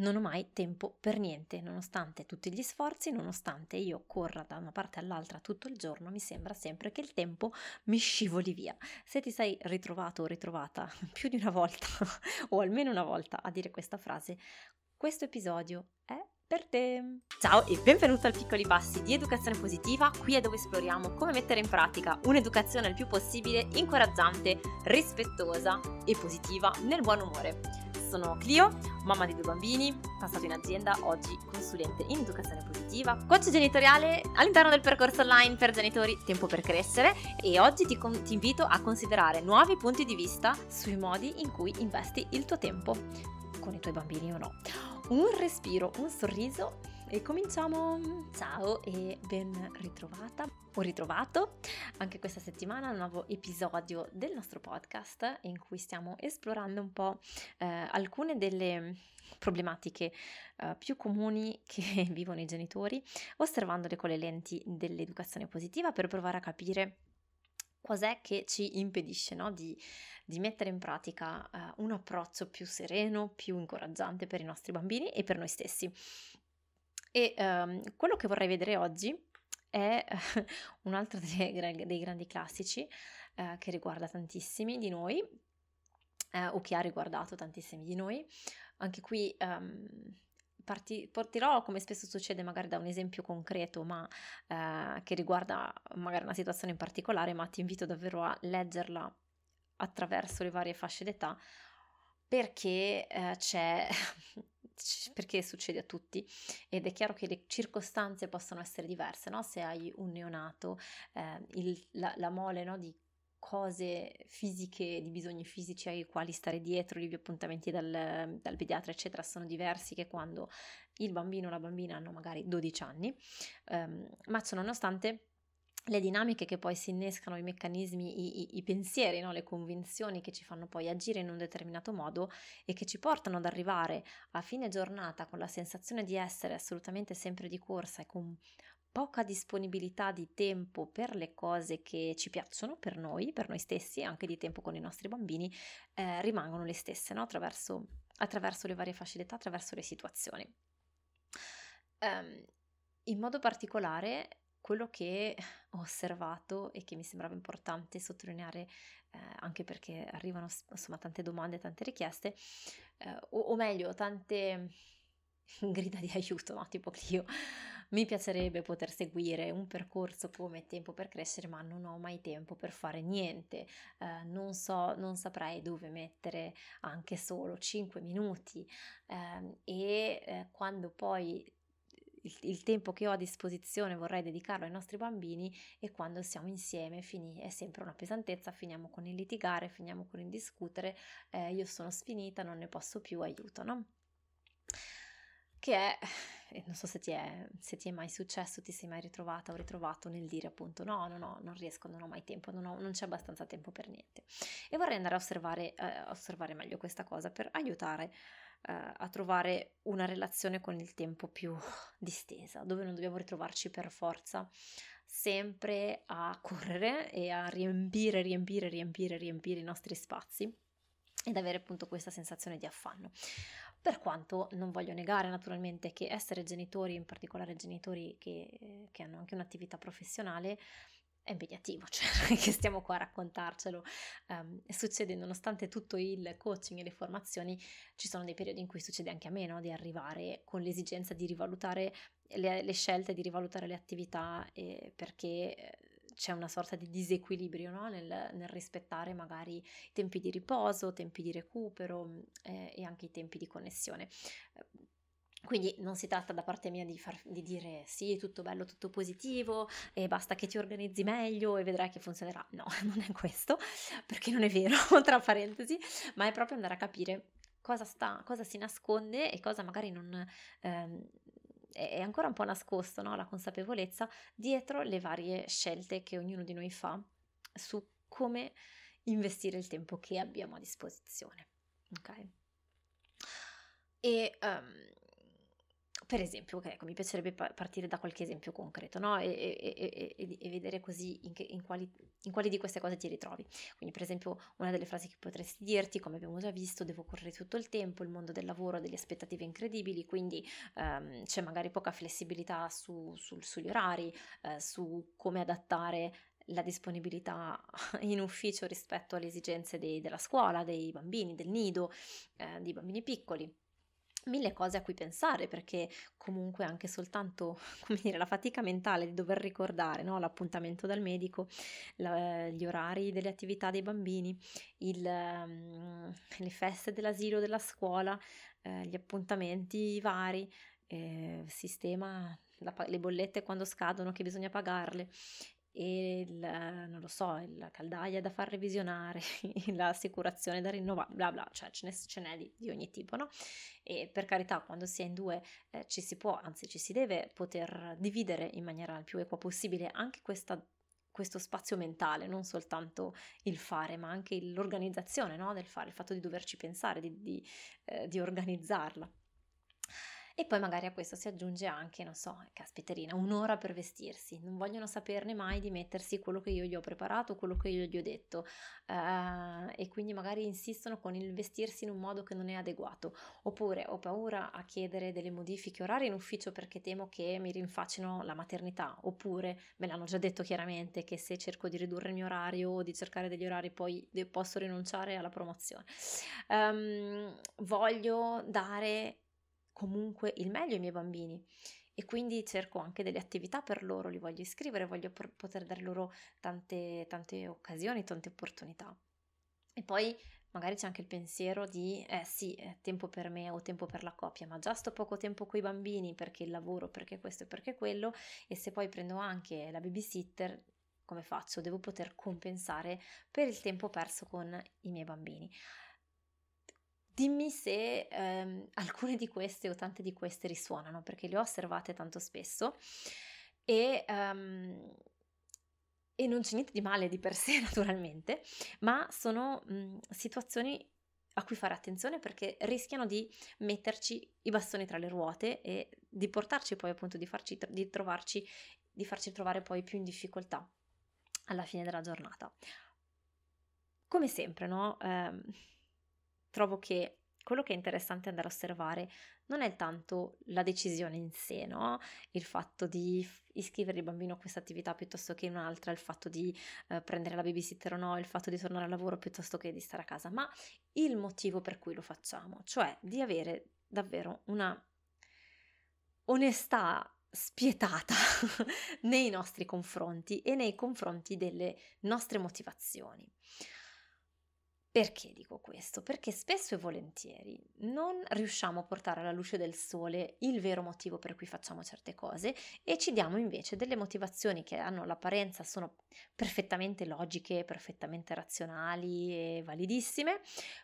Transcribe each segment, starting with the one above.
non ho mai tempo per niente, nonostante tutti gli sforzi, nonostante io corra da una parte all'altra tutto il giorno, mi sembra sempre che il tempo mi scivoli via. Se ti sei ritrovato o ritrovata più di una volta, o almeno una volta, a dire questa frase, questo episodio è per te. Ciao e benvenuto al Piccoli Passi di Educazione Positiva, qui è dove esploriamo come mettere in pratica un'educazione il più possibile incoraggiante, rispettosa e positiva nel buon umore. Sono Clio, mamma di due bambini, passato in azienda, oggi consulente in educazione positiva, coach genitoriale all'interno del percorso online per genitori Tempo per crescere e oggi ti, con- ti invito a considerare nuovi punti di vista sui modi in cui investi il tuo tempo con i tuoi bambini o no. Un respiro, un sorriso e cominciamo! Ciao e ben ritrovata o ritrovato anche questa settimana un nuovo episodio del nostro podcast in cui stiamo esplorando un po' eh, alcune delle problematiche eh, più comuni che vivono i genitori, osservandole con le lenti dell'educazione positiva per provare a capire cos'è che ci impedisce no, di, di, mettere in pratica uh, un approccio più sereno, più incoraggiante per i nostri bambini e per noi stessi. E um, quello che vorrei vedere oggi è un altro dei, dei grandi classici uh, che riguarda tantissimi di noi, uh, o che ha riguardato tantissimi di noi. Anche qui um, parti, porterò, come spesso succede, magari da un esempio concreto, ma uh, che riguarda magari una situazione in particolare, ma ti invito davvero a leggerla attraverso le varie fasce d'età perché c'è perché succede a tutti ed è chiaro che le circostanze possono essere diverse, no? se hai un neonato, eh, il, la, la, mole no? di cose fisiche, di bisogni fisici ai quali stare dietro, gli appuntamenti dal, dal pediatra, eccetera, sono diversi che quando il bambino o la bambina hanno magari 12 anni, um, ma ciò nonostante le dinamiche che poi si innescano, i meccanismi, i, i, pensieri, no? le convinzioni che ci fanno poi agire in un determinato modo e che ci portano ad arrivare a fine giornata con la sensazione di essere assolutamente sempre di corsa e con poca disponibilità di tempo per le cose che ci piacciono, per noi, per noi stessi, anche di tempo con i nostri bambini, eh, rimangono le stesse no? attraverso, attraverso, le varie fasce d'età, attraverso le situazioni. Um, in modo particolare quello che ho osservato e che mi sembrava importante sottolineare, eh, anche perché arrivano insomma tante domande, tante richieste, eh, o, o, meglio, tante grida di aiuto, no? tipo io mi piacerebbe poter seguire un percorso come tempo per crescere, ma non ho mai tempo per fare niente, eh, non so, non saprei dove mettere anche solo 5 minuti ehm, e eh, quando poi il, il, tempo che ho a disposizione vorrei dedicarlo ai nostri bambini e quando siamo insieme fini, è sempre una pesantezza, finiamo con il litigare, finiamo con il discutere, eh, io sono sfinita, non ne posso più, aiuto, no? Che è, non so se ti, è, se ti è mai successo, ti sei mai ritrovata o ritrovato nel dire appunto no, no, no, non riesco, non ho mai tempo, non, ho, non c'è abbastanza tempo per niente. E vorrei andare a osservare, eh, osservare meglio questa cosa per aiutare eh, a trovare una relazione con il tempo più distesa, dove non dobbiamo ritrovarci per forza sempre a correre e a riempire, riempire, riempire, riempire i nostri spazi ed avere appunto questa sensazione di affanno. Per quanto non voglio negare naturalmente che essere genitori, in particolare genitori che, che hanno anche un'attività professionale, è impegnativo, cioè che stiamo qua a raccontarcelo, um, succede nonostante tutto il coaching e le formazioni, ci sono dei periodi in cui succede anche a me no? di arrivare con l'esigenza di rivalutare le, le scelte, di rivalutare le attività eh, perché c'è una sorta di disequilibrio no? nel, nel, rispettare magari i tempi di riposo, tempi di recupero eh, e anche i tempi di connessione. Quindi non si tratta da parte mia di, far, di, dire sì, tutto bello, tutto positivo e basta che ti organizzi meglio e vedrai che funzionerà. No, non è questo, perché non è vero, tra parentesi, ma è proprio andare a capire cosa, sta, cosa si nasconde e cosa magari non... Ehm, è ancora un po' nascosto, no? la consapevolezza dietro le varie scelte che ognuno di noi fa su come investire il tempo che abbiamo a disposizione. Ok? E um, per esempio, okay, ecco, mi piacerebbe pa- partire da qualche esempio concreto no? e, e, e, e, vedere così in, che, in, quali, in, quali, di queste cose ti ritrovi. Quindi, per esempio, una delle frasi che potresti dirti, come abbiamo già visto, devo correre tutto il tempo, il mondo del lavoro ha delle aspettative incredibili, quindi um, c'è magari poca flessibilità su, su, sugli orari, uh, su come adattare la disponibilità in ufficio rispetto alle esigenze dei, della scuola, dei bambini, del nido, eh, di bambini piccoli mille cose a cui pensare perché comunque anche soltanto dire, la fatica mentale di dover ricordare no? l'appuntamento dal medico, la, gli orari delle attività dei bambini, il, um, le feste dell'asilo, della scuola, eh, gli appuntamenti vari, eh, sistema la, le bollette quando scadono che bisogna pagarle e il, non lo so, la caldaia da far revisionare, l'assicurazione da rinnovare, bla bla, cioè ce n'è, ce n'è di, di, ogni tipo, no? E per carità, quando si è in due eh, ci si può, anzi ci si deve poter dividere in maniera il più equa possibile anche questa, questo spazio mentale, non soltanto il fare, ma anche l'organizzazione no? del fare, il fatto di doverci pensare, di, di, eh, di organizzarla. E poi magari a questo si aggiunge anche, non so, caspiterina, un'ora per vestirsi. Non vogliono saperne mai di mettersi quello che io gli ho preparato, quello che io gli ho detto. Uh, e quindi magari insistono con il vestirsi in un modo che non è adeguato. Oppure ho paura a chiedere delle modifiche orarie in ufficio perché temo che mi rinfaccino la maternità. Oppure me l'hanno già detto chiaramente che se cerco di ridurre il mio orario o di cercare degli orari poi posso rinunciare alla promozione. Um, voglio dare comunque il meglio ai miei bambini e quindi cerco anche delle attività per loro, li voglio iscrivere, voglio pr- poter dare loro tante, tante occasioni, tante opportunità. E poi magari c'è anche il pensiero di, eh sì, è tempo per me o tempo per la coppia, ma già sto poco tempo con i bambini perché il lavoro, perché questo e perché quello, e se poi prendo anche la babysitter, come faccio? Devo poter compensare per il tempo perso con i miei bambini. Dimmi se ehm, alcune di queste o tante di queste risuonano, perché le ho osservate tanto spesso e, um, e non c'è niente di male di per sé naturalmente, ma sono mh, situazioni a cui fare attenzione perché rischiano di metterci i bastoni tra le ruote e di portarci poi appunto di, farci, di trovarci, di farci trovare poi più in difficoltà alla fine della giornata. Come sempre, no? Eh, trovo che quello che è interessante andare a osservare non è tanto la decisione in sé, no? il fatto di iscrivere il bambino a questa attività piuttosto che in un'altra, il fatto di eh, prendere la babysitter o no, il fatto di tornare al lavoro piuttosto che di stare a casa, ma il motivo per cui lo facciamo, cioè di avere davvero una onestà spietata nei nostri confronti e nei confronti delle nostre motivazioni. Perché dico questo? Perché spesso e volentieri non riusciamo a portare alla luce del sole il vero motivo per cui facciamo certe cose e ci diamo invece delle motivazioni che hanno l'apparenza, sono perfettamente logiche, perfettamente razionali e validissime,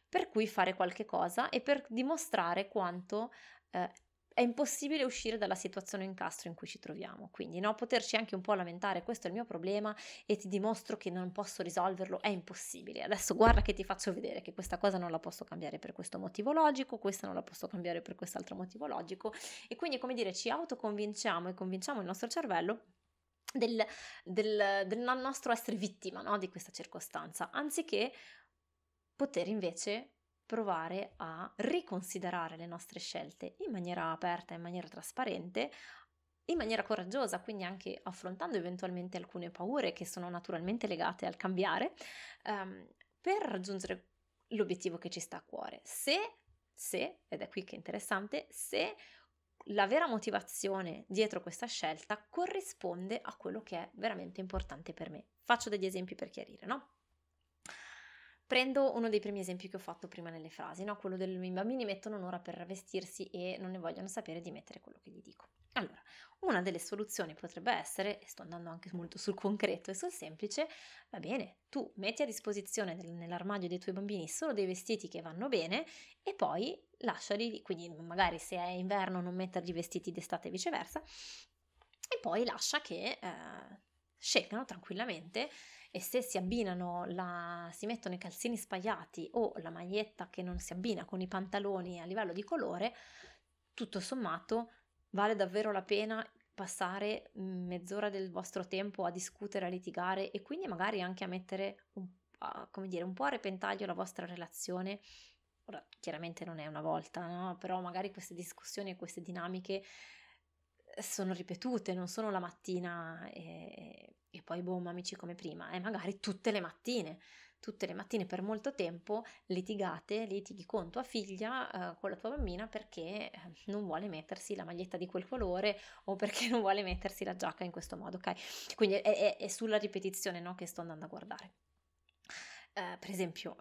per cui fare qualche cosa e per dimostrare quanto eh, è impossibile uscire dalla situazione incastro in cui ci troviamo. Quindi, no, poterci anche un po' lamentare, questo è il mio problema e ti dimostro che non posso risolverlo, è impossibile. Adesso guarda che ti faccio vedere che questa cosa non la posso cambiare per questo motivo logico, questa non la posso cambiare per quest'altro motivo logico. E quindi, come dire, ci autoconvinciamo e convinciamo il nostro cervello del, del, del nostro essere vittima no, di questa circostanza, anziché poter invece provare a riconsiderare le nostre scelte in maniera aperta, in maniera trasparente, in maniera coraggiosa, quindi anche affrontando eventualmente alcune paure che sono naturalmente legate al cambiare, um, per raggiungere l'obiettivo che ci sta a cuore. Se, se, ed è qui che è interessante, se la vera motivazione dietro questa scelta corrisponde a quello che è veramente importante per me. Faccio degli esempi per chiarire, no? Prendo uno dei primi esempi che ho fatto prima nelle frasi, no? quello del i bambini mettono un'ora per vestirsi e non ne vogliono sapere di mettere quello che gli dico. Allora, una delle soluzioni potrebbe essere, e sto andando anche molto sul concreto e sul semplice, va bene, tu metti a disposizione nell'armadio dei tuoi bambini solo dei vestiti che vanno bene e poi lasciali quindi magari se è inverno non mettergli vestiti d'estate e viceversa, e poi lascia che eh, scelgano tranquillamente e se si abbinano, la, si mettono i calzini spagliati o la maglietta che non si abbina con i pantaloni a livello di colore, tutto sommato vale davvero la pena passare mezz'ora del vostro tempo a discutere, a litigare e quindi magari anche a mettere un, a, dire, un po' a repentaglio la vostra relazione. Ora, chiaramente non è una volta, no? Però magari queste discussioni e queste dinamiche eh, sono ripetute, non sono la mattina e, e poi boom, amici come prima, è magari tutte le mattine tutte le mattine per molto tempo litigate, litighi con tua figlia, eh, con la tua bambina perché eh, non vuole mettersi la maglietta di quel colore o perché non vuole mettersi la giacca in questo modo, ok? Quindi è, è, è sulla ripetizione no, che sto andando a guardare. Eh, per esempio,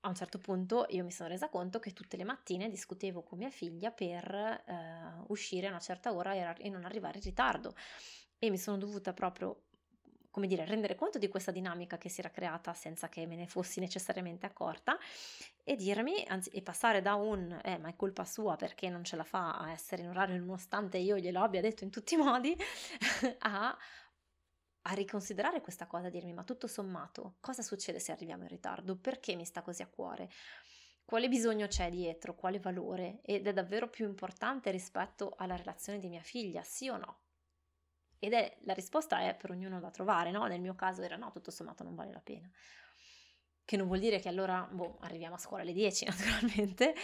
a un certo punto io mi sono resa conto che tutte le mattine discutevo con mia figlia per eh, uscire a una certa ora e, e non arrivare in ritardo e mi sono dovuta proprio come dire, rendere conto di questa dinamica che si era creata senza che me ne fossi necessariamente accorta e dirmi, anzi, e passare da un, eh, ma è colpa sua perché non ce la fa a essere in orario nonostante io glielo abbia detto in tutti i modi, a, a riconsiderare questa cosa, a dirmi, ma tutto sommato, cosa succede se arriviamo in ritardo? Perché mi sta così a cuore? Quale bisogno c'è dietro? Quale valore? Ed è davvero più importante rispetto alla relazione di mia figlia, sì o no? Ed è, la risposta è per ognuno da trovare, no? Nel mio caso era no, tutto sommato non vale la pena. Che non vuol dire che allora, boh, arriviamo a scuola alle 10 naturalmente,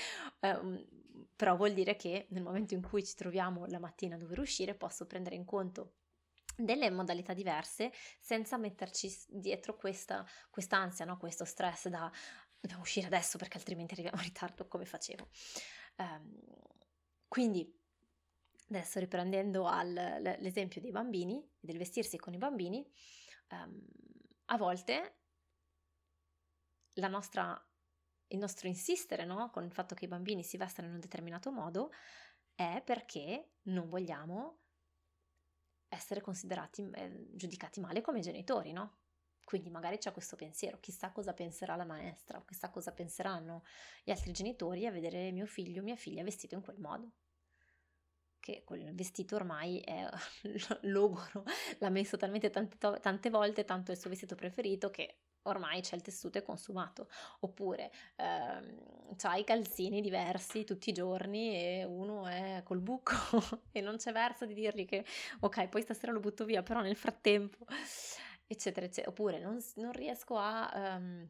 eh, però vuol dire che nel momento in cui ci troviamo la mattina a dover uscire posso prendere in conto delle modalità diverse senza metterci dietro questa ansia, no? questo stress da dobbiamo uscire adesso perché altrimenti arriviamo in ritardo come facevo. Um, quindi Adesso riprendendo al, l'esempio dei bambini, del vestirsi con i bambini, um, a volte nostra, il nostro insistere no, con il fatto che i bambini si vestano in un determinato modo è perché non vogliamo essere considerati, eh, giudicati male come genitori, no? Quindi magari c'è questo pensiero, chissà cosa penserà la maestra, chissà cosa penseranno gli altri genitori a vedere mio figlio o mia figlia vestito in quel modo che quel vestito ormai è logoro, l'ha messo talmente tante, tante volte, tanto è il suo vestito preferito che ormai c'è il tessuto è consumato, oppure ehm, c'hai i calzini diversi tutti i giorni e uno è col buco e non c'è verso di dirgli che ok, poi stasera lo butto via, però nel frattempo, eccetera, eccetera, oppure non, non riesco a, um,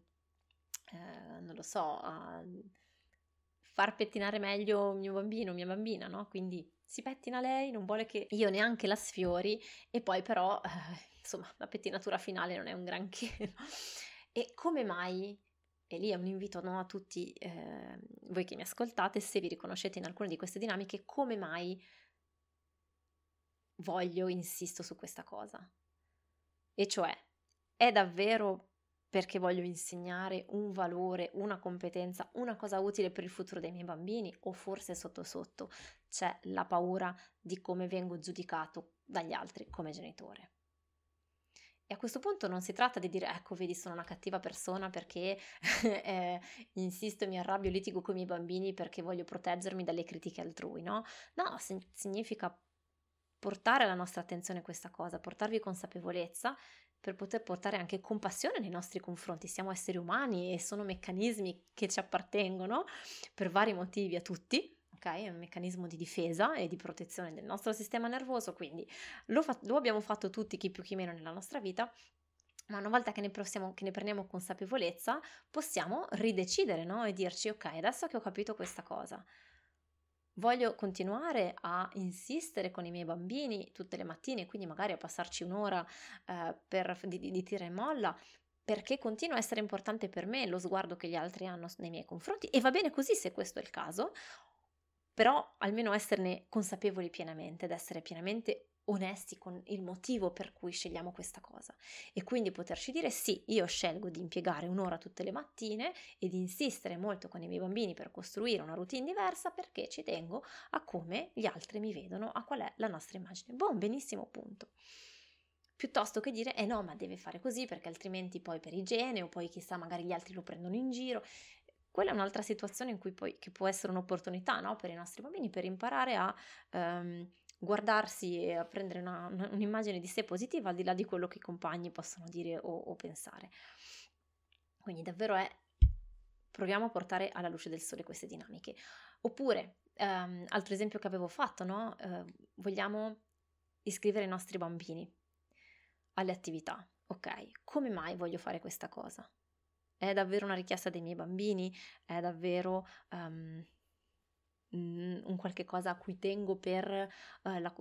eh, non lo so, a far pettinare meglio mio bambino, mia bambina, no? Quindi si pettina lei, non vuole che io neanche la sfiori e poi però, eh, insomma, la pettinatura finale non è un granché. e come mai, e lì è un invito no, a tutti eh, voi che mi ascoltate, se vi riconoscete in alcune di queste dinamiche, come mai voglio, insisto su questa cosa? E cioè, è davvero perché voglio insegnare un valore, una competenza, una cosa utile per il futuro dei miei bambini o forse sotto sotto c'è la paura di come vengo giudicato dagli altri come genitore. E a questo punto non si tratta di dire ecco vedi sono una cattiva persona perché eh, insisto mi arrabbio, litigo con i miei bambini perché voglio proteggermi dalle critiche altrui, no? No, significa portare la nostra attenzione questa cosa, portarvi consapevolezza per poter portare anche compassione nei nostri confronti. Siamo esseri umani e sono meccanismi che ci appartengono per vari motivi a tutti. È un meccanismo di difesa e di protezione del nostro sistema nervoso, quindi lo, fa- lo abbiamo fatto tutti, chi più chi meno, nella nostra vita, ma una volta che ne, possiamo, che ne, prendiamo consapevolezza, possiamo ridecidere no? e dirci: Ok, adesso che ho capito questa cosa, Voglio continuare a insistere con i miei bambini tutte le mattine, quindi magari a passarci un'ora eh, per, di, di tira e molla, perché continua a essere importante per me lo sguardo che gli altri hanno nei miei confronti e va bene così se questo è il caso, però almeno esserne consapevoli pienamente ed essere pienamente onesti con il motivo per cui scegliamo questa cosa e quindi poterci dire sì, io scelgo di impiegare un'ora tutte le mattine e di insistere molto con i miei bambini per costruire una routine diversa perché ci tengo a come gli altri mi vedono, a qual è la nostra immagine. Buon, benissimo punto. Piuttosto che dire, eh no, ma deve fare così perché altrimenti poi per igiene o poi chissà magari gli altri lo prendono in giro. Quella è un'altra situazione in cui poi, che può essere un'opportunità no? per i nostri bambini per imparare a um, guardarsi e a prendere una, un'immagine di sé positiva al di là di quello che i compagni possono dire o, o pensare. Quindi davvero è proviamo a portare alla luce del sole queste dinamiche. Oppure, um, altro esempio che avevo fatto, no? Uh, vogliamo iscrivere i nostri bambini alle attività. Ok, come mai voglio fare questa cosa? È davvero una richiesta dei miei bambini? È davvero um, un qualche cosa a cui tengo per, uh, la,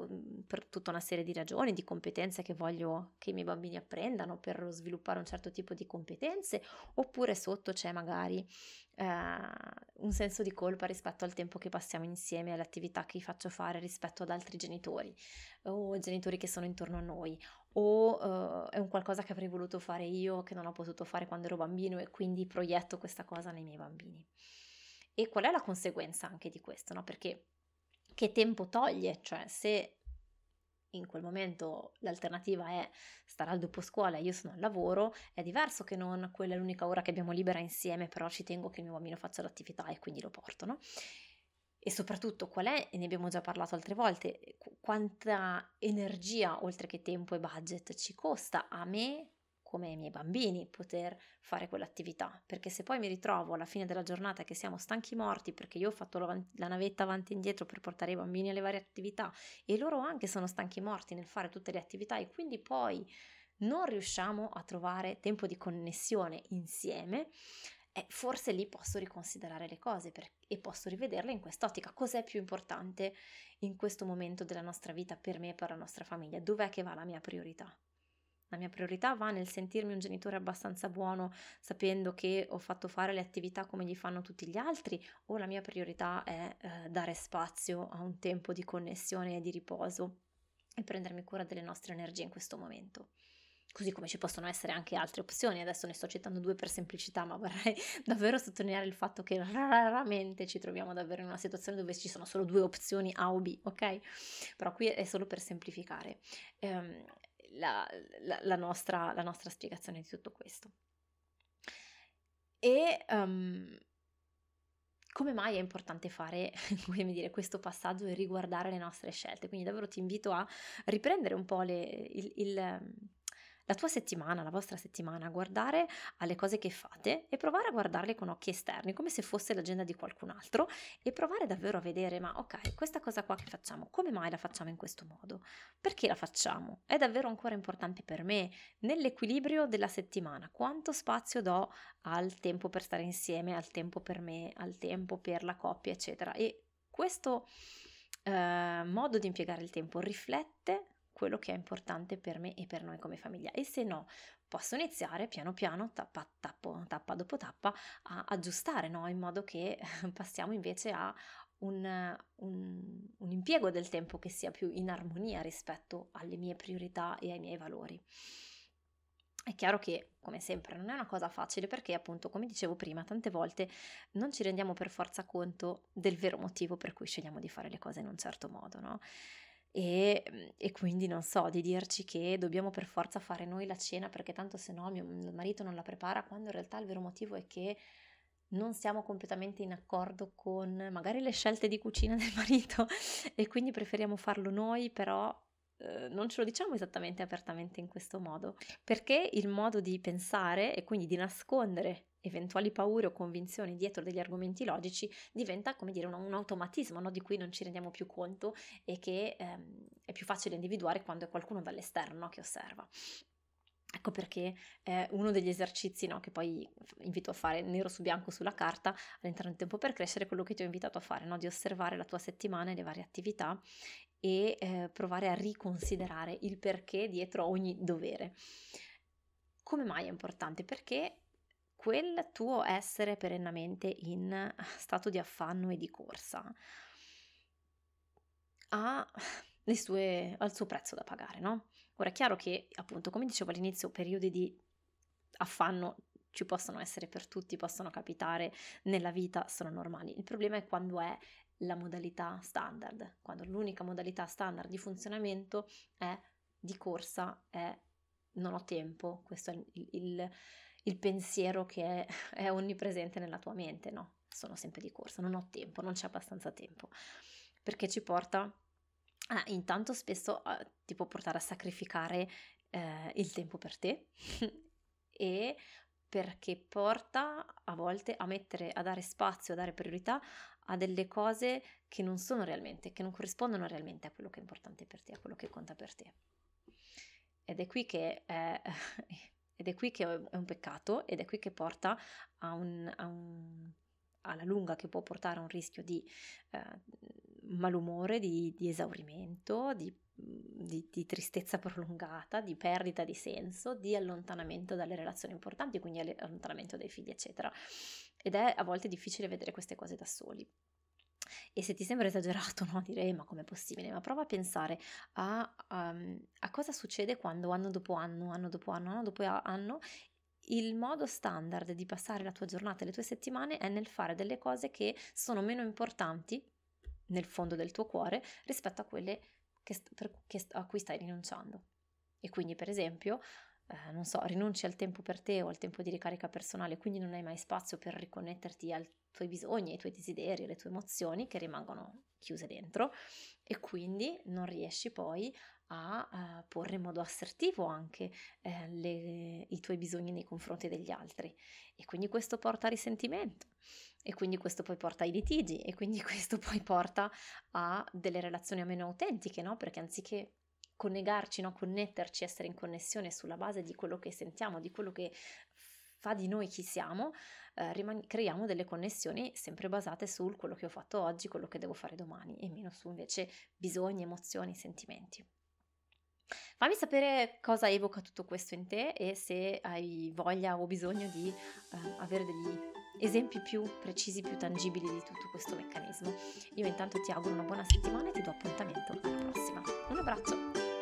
per, tutta una serie di ragioni, di competenze che voglio che i miei bambini apprendano per sviluppare un certo tipo di competenze, oppure sotto c'è magari uh, un senso di colpa rispetto al tempo che passiamo insieme, alle attività che faccio fare rispetto ad altri genitori o genitori che sono intorno a noi, o uh, è un qualcosa che avrei voluto fare io che non ho potuto fare quando ero bambino e quindi proietto questa cosa nei miei bambini. E qual è la conseguenza anche di questo? No? Perché che tempo toglie? Cioè se in quel momento l'alternativa è stare al dopo scuola e io sono al lavoro, è diverso che non quella è l'unica ora che abbiamo libera insieme, però ci tengo che il mio bambino faccia l'attività e quindi lo porto, no? E soprattutto qual è, e ne abbiamo già parlato altre volte, quanta energia oltre che tempo e budget ci costa a me come ai miei bambini poter fare quell'attività, perché se poi mi ritrovo alla fine della giornata che siamo stanchi morti perché io ho fatto la navetta avanti e indietro per portare i bambini alle varie attività e loro anche sono stanchi morti nel fare tutte le attività e quindi poi non riusciamo a trovare tempo di connessione insieme, eh, forse lì posso riconsiderare le cose per, e posso rivederle in quest'ottica. Cos'è più importante in questo momento della nostra vita per me e per la nostra famiglia? Dov'è che va la mia priorità? La mia priorità va nel sentirmi un genitore abbastanza buono, sapendo che ho fatto fare le attività come gli fanno tutti gli altri, o la mia priorità è eh, dare spazio a un tempo di connessione e di riposo e prendermi cura delle nostre energie in questo momento così come ci possono essere anche altre opzioni. Adesso ne sto citando due per semplicità, ma vorrei davvero sottolineare il fatto che raramente ci troviamo davvero in una situazione dove ci sono solo due opzioni A o B, ok? Però qui è solo per semplificare ehm, la, la, la, nostra, la, nostra, spiegazione di tutto questo. E um, come mai è importante fare dire, questo passaggio e riguardare le nostre scelte? Quindi davvero ti invito a riprendere un po' le, il, il la tua settimana, la vostra settimana, guardare alle cose che fate e provare a guardarle con occhi esterni, come se fosse l'agenda di qualcun altro e provare davvero a vedere, ma ok, questa cosa qua che facciamo, come mai la facciamo in questo modo? Perché la facciamo? È davvero ancora importante per me nell'equilibrio della settimana? Quanto spazio do al tempo per stare insieme, al tempo per me, al tempo per la coppia, eccetera? E questo eh, modo di impiegare il tempo riflette quello che è importante per me e per noi come famiglia e se no posso iniziare piano piano, tappa, tappo, tappa dopo tappa, a aggiustare no? in modo che passiamo invece a un, un, un, impiego del tempo che sia più in armonia rispetto alle mie priorità e ai miei valori. È chiaro che, come sempre, non è una cosa facile perché, appunto, come dicevo prima, tante volte non ci rendiamo per forza conto del vero motivo per cui scegliamo di fare le cose in un certo modo, no? E, mhmm, e, quindi non so, di dirci che dobbiamo per forza fare noi la cena perché tanto se no mio marito non la prepara, quando in realtà il vero motivo è che non siamo completamente in accordo con magari le scelte di cucina del marito e quindi preferiamo farlo noi, però eh, non ce lo diciamo esattamente apertamente in questo modo, perché il modo di pensare e quindi di nascondere eventuali paure o convinzioni dietro degli argomenti logici diventa come dire un, un automatismo no? di cui non ci rendiamo più conto e che ehm, è più facile individuare quando è qualcuno dall'esterno che osserva. Ecco perché eh, uno degli esercizi no, che poi invito a fare nero su bianco sulla carta all'interno del tempo per crescere è quello che ti ho invitato a fare, no? di osservare la tua settimana e le varie attività e eh, provare a riconsiderare il perché dietro ogni dovere. Come mai è importante? Perché quel tuo essere perennemente in stato di affanno e di corsa ha, sue, ha il suo prezzo da pagare, no? Ora è chiaro che, appunto, come dicevo all'inizio, periodi di affanno ci possono essere per tutti, possono capitare nella vita, sono normali. Il problema è quando è la modalità standard, quando l'unica modalità standard di funzionamento è di corsa, è non ho tempo, questo è il, il il pensiero che è, è onnipresente nella tua mente, no? Sono sempre di corsa, non ho tempo, non c'è abbastanza tempo, perché ci porta a, intanto spesso a, ti può portare a sacrificare eh, il tempo per te e perché porta a volte a mettere, a dare spazio, a dare priorità a delle cose che non sono realmente, che non corrispondono realmente a quello che è importante per te, a quello che conta per te. Ed è qui che è, ed è, qui che è un peccato ed è qui che porta a un, a un alla lunga che può portare a un rischio di eh, malumore, di, di esaurimento, di, di, di, tristezza prolungata, di perdita di senso, di allontanamento dalle relazioni importanti, quindi allontanamento dai figli, eccetera. Ed è a volte difficile vedere queste cose da soli. E se ti sembra esagerato, no? Direi, ma com'è possibile? Ma prova a pensare a, um, a cosa succede quando anno dopo anno, anno dopo anno, anno dopo anno, il modo standard di passare la tua giornata e le tue settimane è nel fare delle cose che sono meno importanti nel fondo del tuo cuore rispetto a quelle che, per, che, a cui stai rinunciando. E quindi, per esempio, eh, non so, rinunci al tempo per te o al tempo di ricarica personale, quindi non hai mai spazio per riconnetterti ai tuoi bisogni, ai tuoi desideri, alle tue emozioni che rimangono chiuse dentro e quindi non riesci poi a uh, porre in modo assertivo anche eh, le, i tuoi bisogni nei confronti degli altri e quindi questo porta a risentimento e quindi questo poi porta ai litigi e quindi questo poi porta a delle relazioni meno autentiche, no? Perché anziché connegarci, no? connetterci, essere in connessione sulla base di quello che sentiamo, di quello che fa di noi chi siamo, eh, riman- creiamo delle connessioni sempre basate sul quello che ho fatto oggi, quello che devo fare domani e meno su invece bisogni, emozioni, sentimenti. Fammi sapere cosa evoca tutto questo in te e se hai voglia o bisogno di uh, avere degli esempi più precisi, più tangibili di tutto questo meccanismo. Io intanto ti auguro una buona settimana e ti do appuntamento alla prossima. Un abbraccio!